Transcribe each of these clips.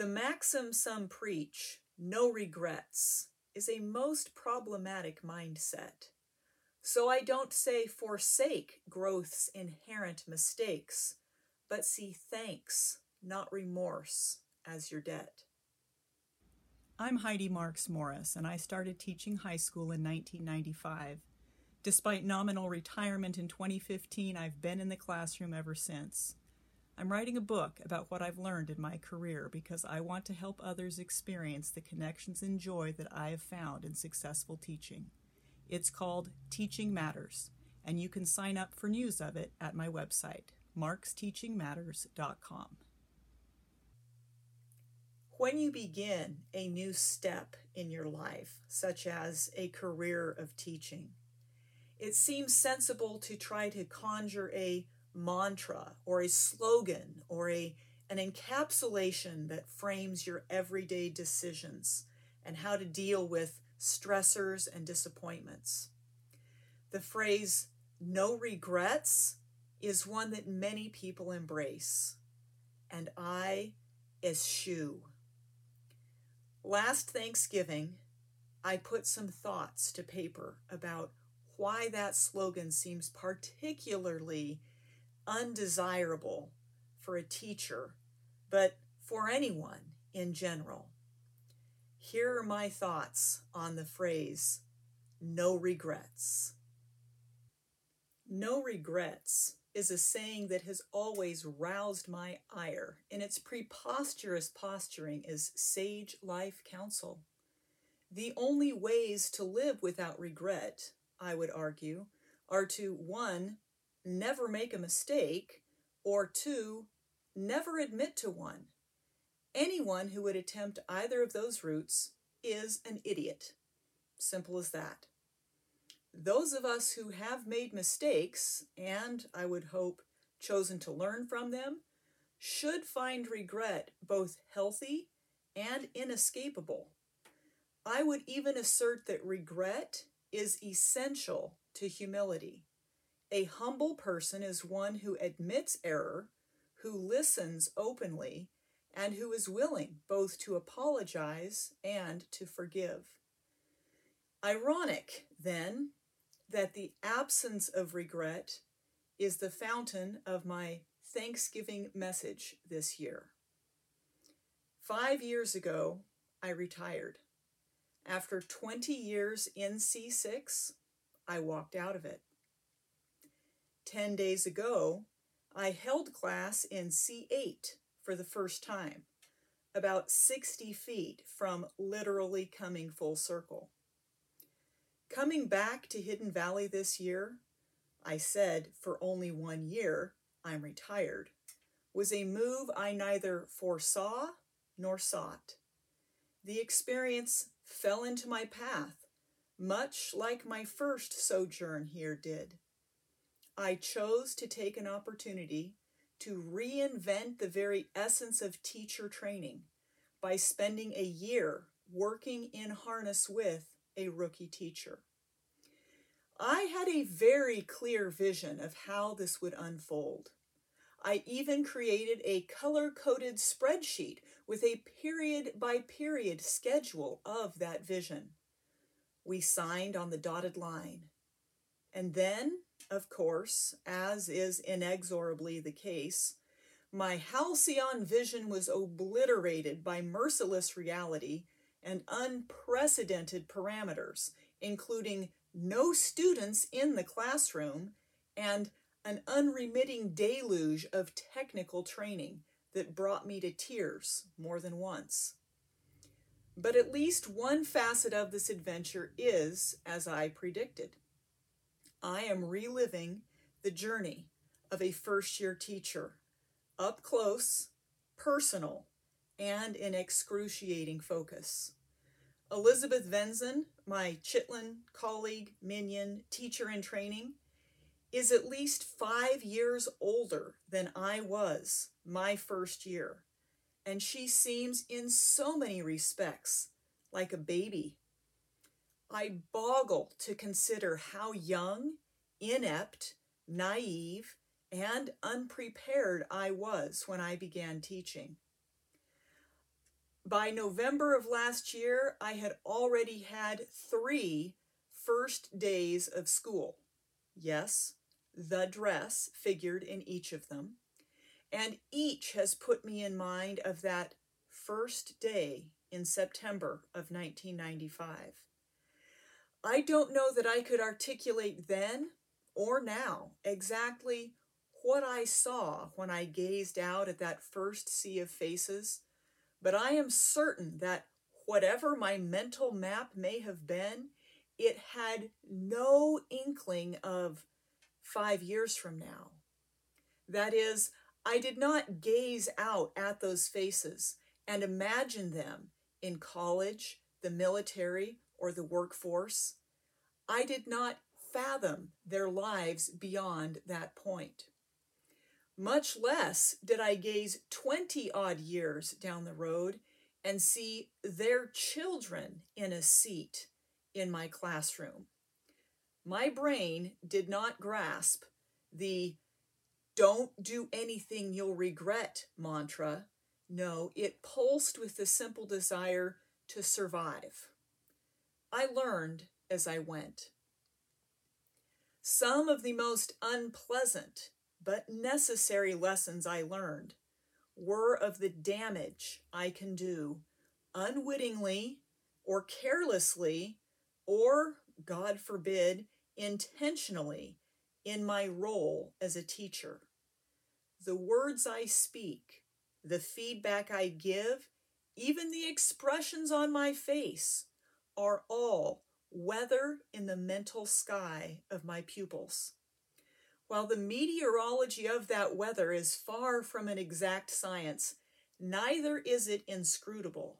The maxim some preach, no regrets, is a most problematic mindset. So I don't say forsake growth's inherent mistakes, but see thanks, not remorse, as your debt. I'm Heidi Marks Morris, and I started teaching high school in 1995. Despite nominal retirement in 2015, I've been in the classroom ever since. I'm writing a book about what I've learned in my career because I want to help others experience the connections and joy that I have found in successful teaching. It's called Teaching Matters, and you can sign up for news of it at my website, marksteachingmatters.com. When you begin a new step in your life, such as a career of teaching, it seems sensible to try to conjure a mantra or a slogan or a an encapsulation that frames your everyday decisions and how to deal with stressors and disappointments. The phrase no regrets is one that many people embrace, and I eschew. Last Thanksgiving, I put some thoughts to paper about why that slogan seems particularly undesirable for a teacher, but for anyone in general. Here are my thoughts on the phrase, no regrets. No regrets is a saying that has always roused my ire, and its preposterous posturing is sage life counsel. The only ways to live without regret, I would argue, are to one, never make a mistake, or two, never admit to one. Anyone who would attempt either of those routes is an idiot. Simple as that. Those of us who have made mistakes, and I would hope chosen to learn from them, should find regret both healthy and inescapable. I would even assert that regret is essential to humility. A humble person is one who admits error, who listens openly, and who is willing both to apologize and to forgive. Ironic, then, that the absence of regret is the fountain of my Thanksgiving message this year. Five years ago, I retired. After 20 years in C6, I walked out of it. 10 days ago, I held class in C8 for the first time, about 60 feet from literally coming full circle. Coming back to Hidden Valley this year, I said for only one year, I'm retired, was a move I neither foresaw nor sought. The experience fell into my path, much like my first sojourn here did. I chose to take an opportunity to reinvent the very essence of teacher training by spending a year working in harness with a rookie teacher. I had a very clear vision of how this would unfold. I even created a color coded spreadsheet with a period by period schedule of that vision. We signed on the dotted line. And then of course, as is inexorably the case, my halcyon vision was obliterated by merciless reality and unprecedented parameters, including no students in the classroom and an unremitting deluge of technical training that brought me to tears more than once. But at least one facet of this adventure is as I predicted. I am reliving the journey of a first year teacher, up close, personal, and in excruciating focus. Elizabeth Venzen, my Chitlin colleague, minion, teacher in training, is at least five years older than I was my first year, and she seems in so many respects like a baby I boggle to consider how young, inept, naive, and unprepared I was when I began teaching. By November of last year, I had already had three first days of school. Yes, the dress figured in each of them, and each has put me in mind of that first day in September of 1995. I don't know that I could articulate then or now exactly what I saw when I gazed out at that first sea of faces, but I am certain that whatever my mental map may have been, it had no inkling of five years from now. That is, I did not gaze out at those faces and imagine them in college, the military, or the workforce. I did not fathom their lives beyond that point. Much less did I gaze 20 odd years down the road and see their children in a seat in my classroom. My brain did not grasp the don't do anything you'll regret mantra. No, it pulsed with the simple desire to survive. I learned as I went. Some of the most unpleasant but necessary lessons I learned were of the damage I can do unwittingly or carelessly or, God forbid, intentionally in my role as a teacher. The words I speak, the feedback I give, even the expressions on my face are all weather in the mental sky of my pupils. While the meteorology of that weather is far from an exact science, neither is it inscrutable.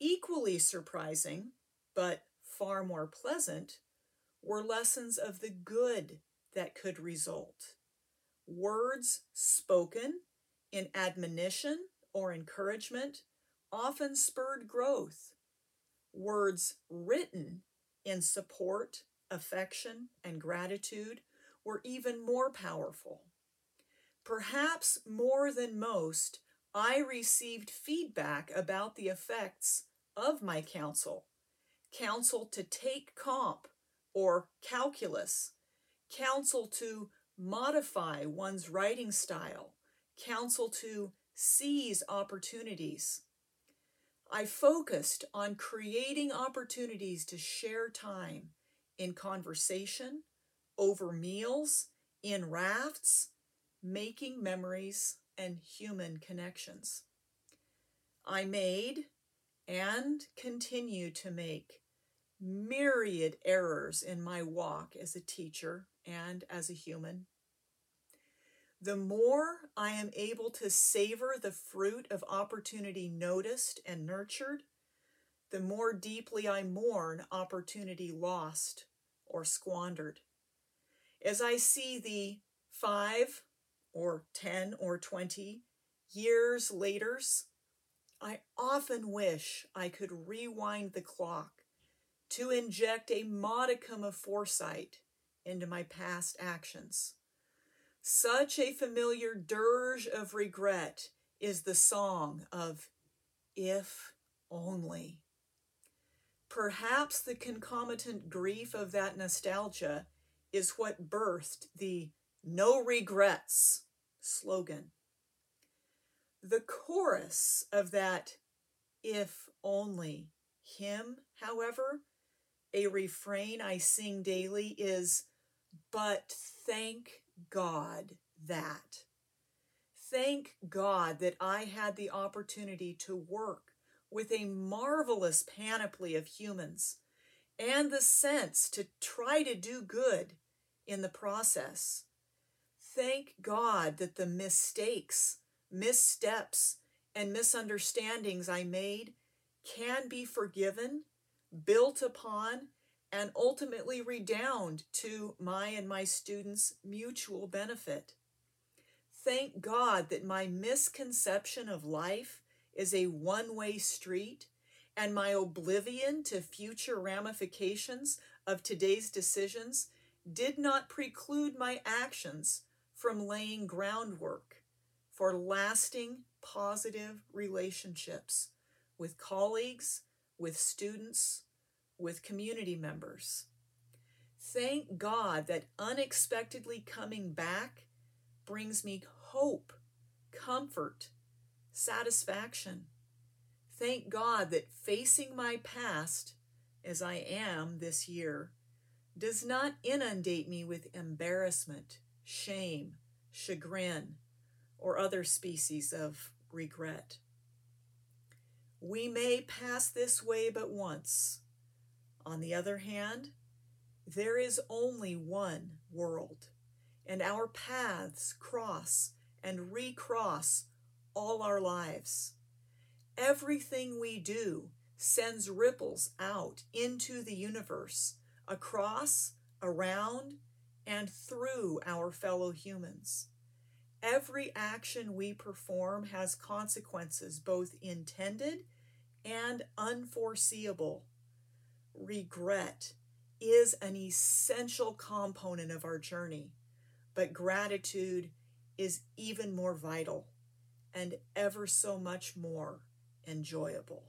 Equally surprising, but far more pleasant, were lessons of the good that could result. Words spoken in admonition or encouragement often spurred growth. Words written in support, affection, and gratitude were even more powerful. Perhaps more than most, I received feedback about the effects of my counsel. Counsel to take comp or calculus, counsel to modify one's writing style, counsel to seize opportunities. I focused on creating opportunities to share time in conversation, over meals, in rafts, making memories, and human connections. I made and continue to make myriad errors in my walk as a teacher and as a human. The more I am able to savor the fruit of opportunity noticed and nurtured, the more deeply I mourn opportunity lost or squandered. As I see the five or 10 or 20 years later, I often wish I could rewind the clock to inject a modicum of foresight into my past actions. Such a familiar dirge of regret is the song of If Only. Perhaps the concomitant grief of that nostalgia is what birthed the No Regrets slogan. The chorus of that If Only hymn, however, a refrain I sing daily is, but thank God that. Thank God that I had the opportunity to work with a marvelous panoply of humans and the sense to try to do good in the process. Thank God that the mistakes, missteps, and misunderstandings I made can be forgiven built upon, and ultimately redound to my and my students' mutual benefit. Thank God that my misconception of life is a one way street and my oblivion to future ramifications of today's decisions did not preclude my actions from laying groundwork for lasting positive relationships with colleagues, with students, with community members. Thank God that unexpectedly coming back brings me hope, comfort, satisfaction. Thank God that facing my past, as I am this year, does not inundate me with embarrassment, shame, chagrin, or other species of regret. We may pass this way but once. On the other hand, there is only one world, and our paths cross and recross all our lives. Everything we do sends ripples out into the universe, across, around, and through our fellow humans. Every action we perform has consequences, both intended and unforeseeable. Regret is an essential component of our journey, but gratitude is even more vital and ever so much more enjoyable.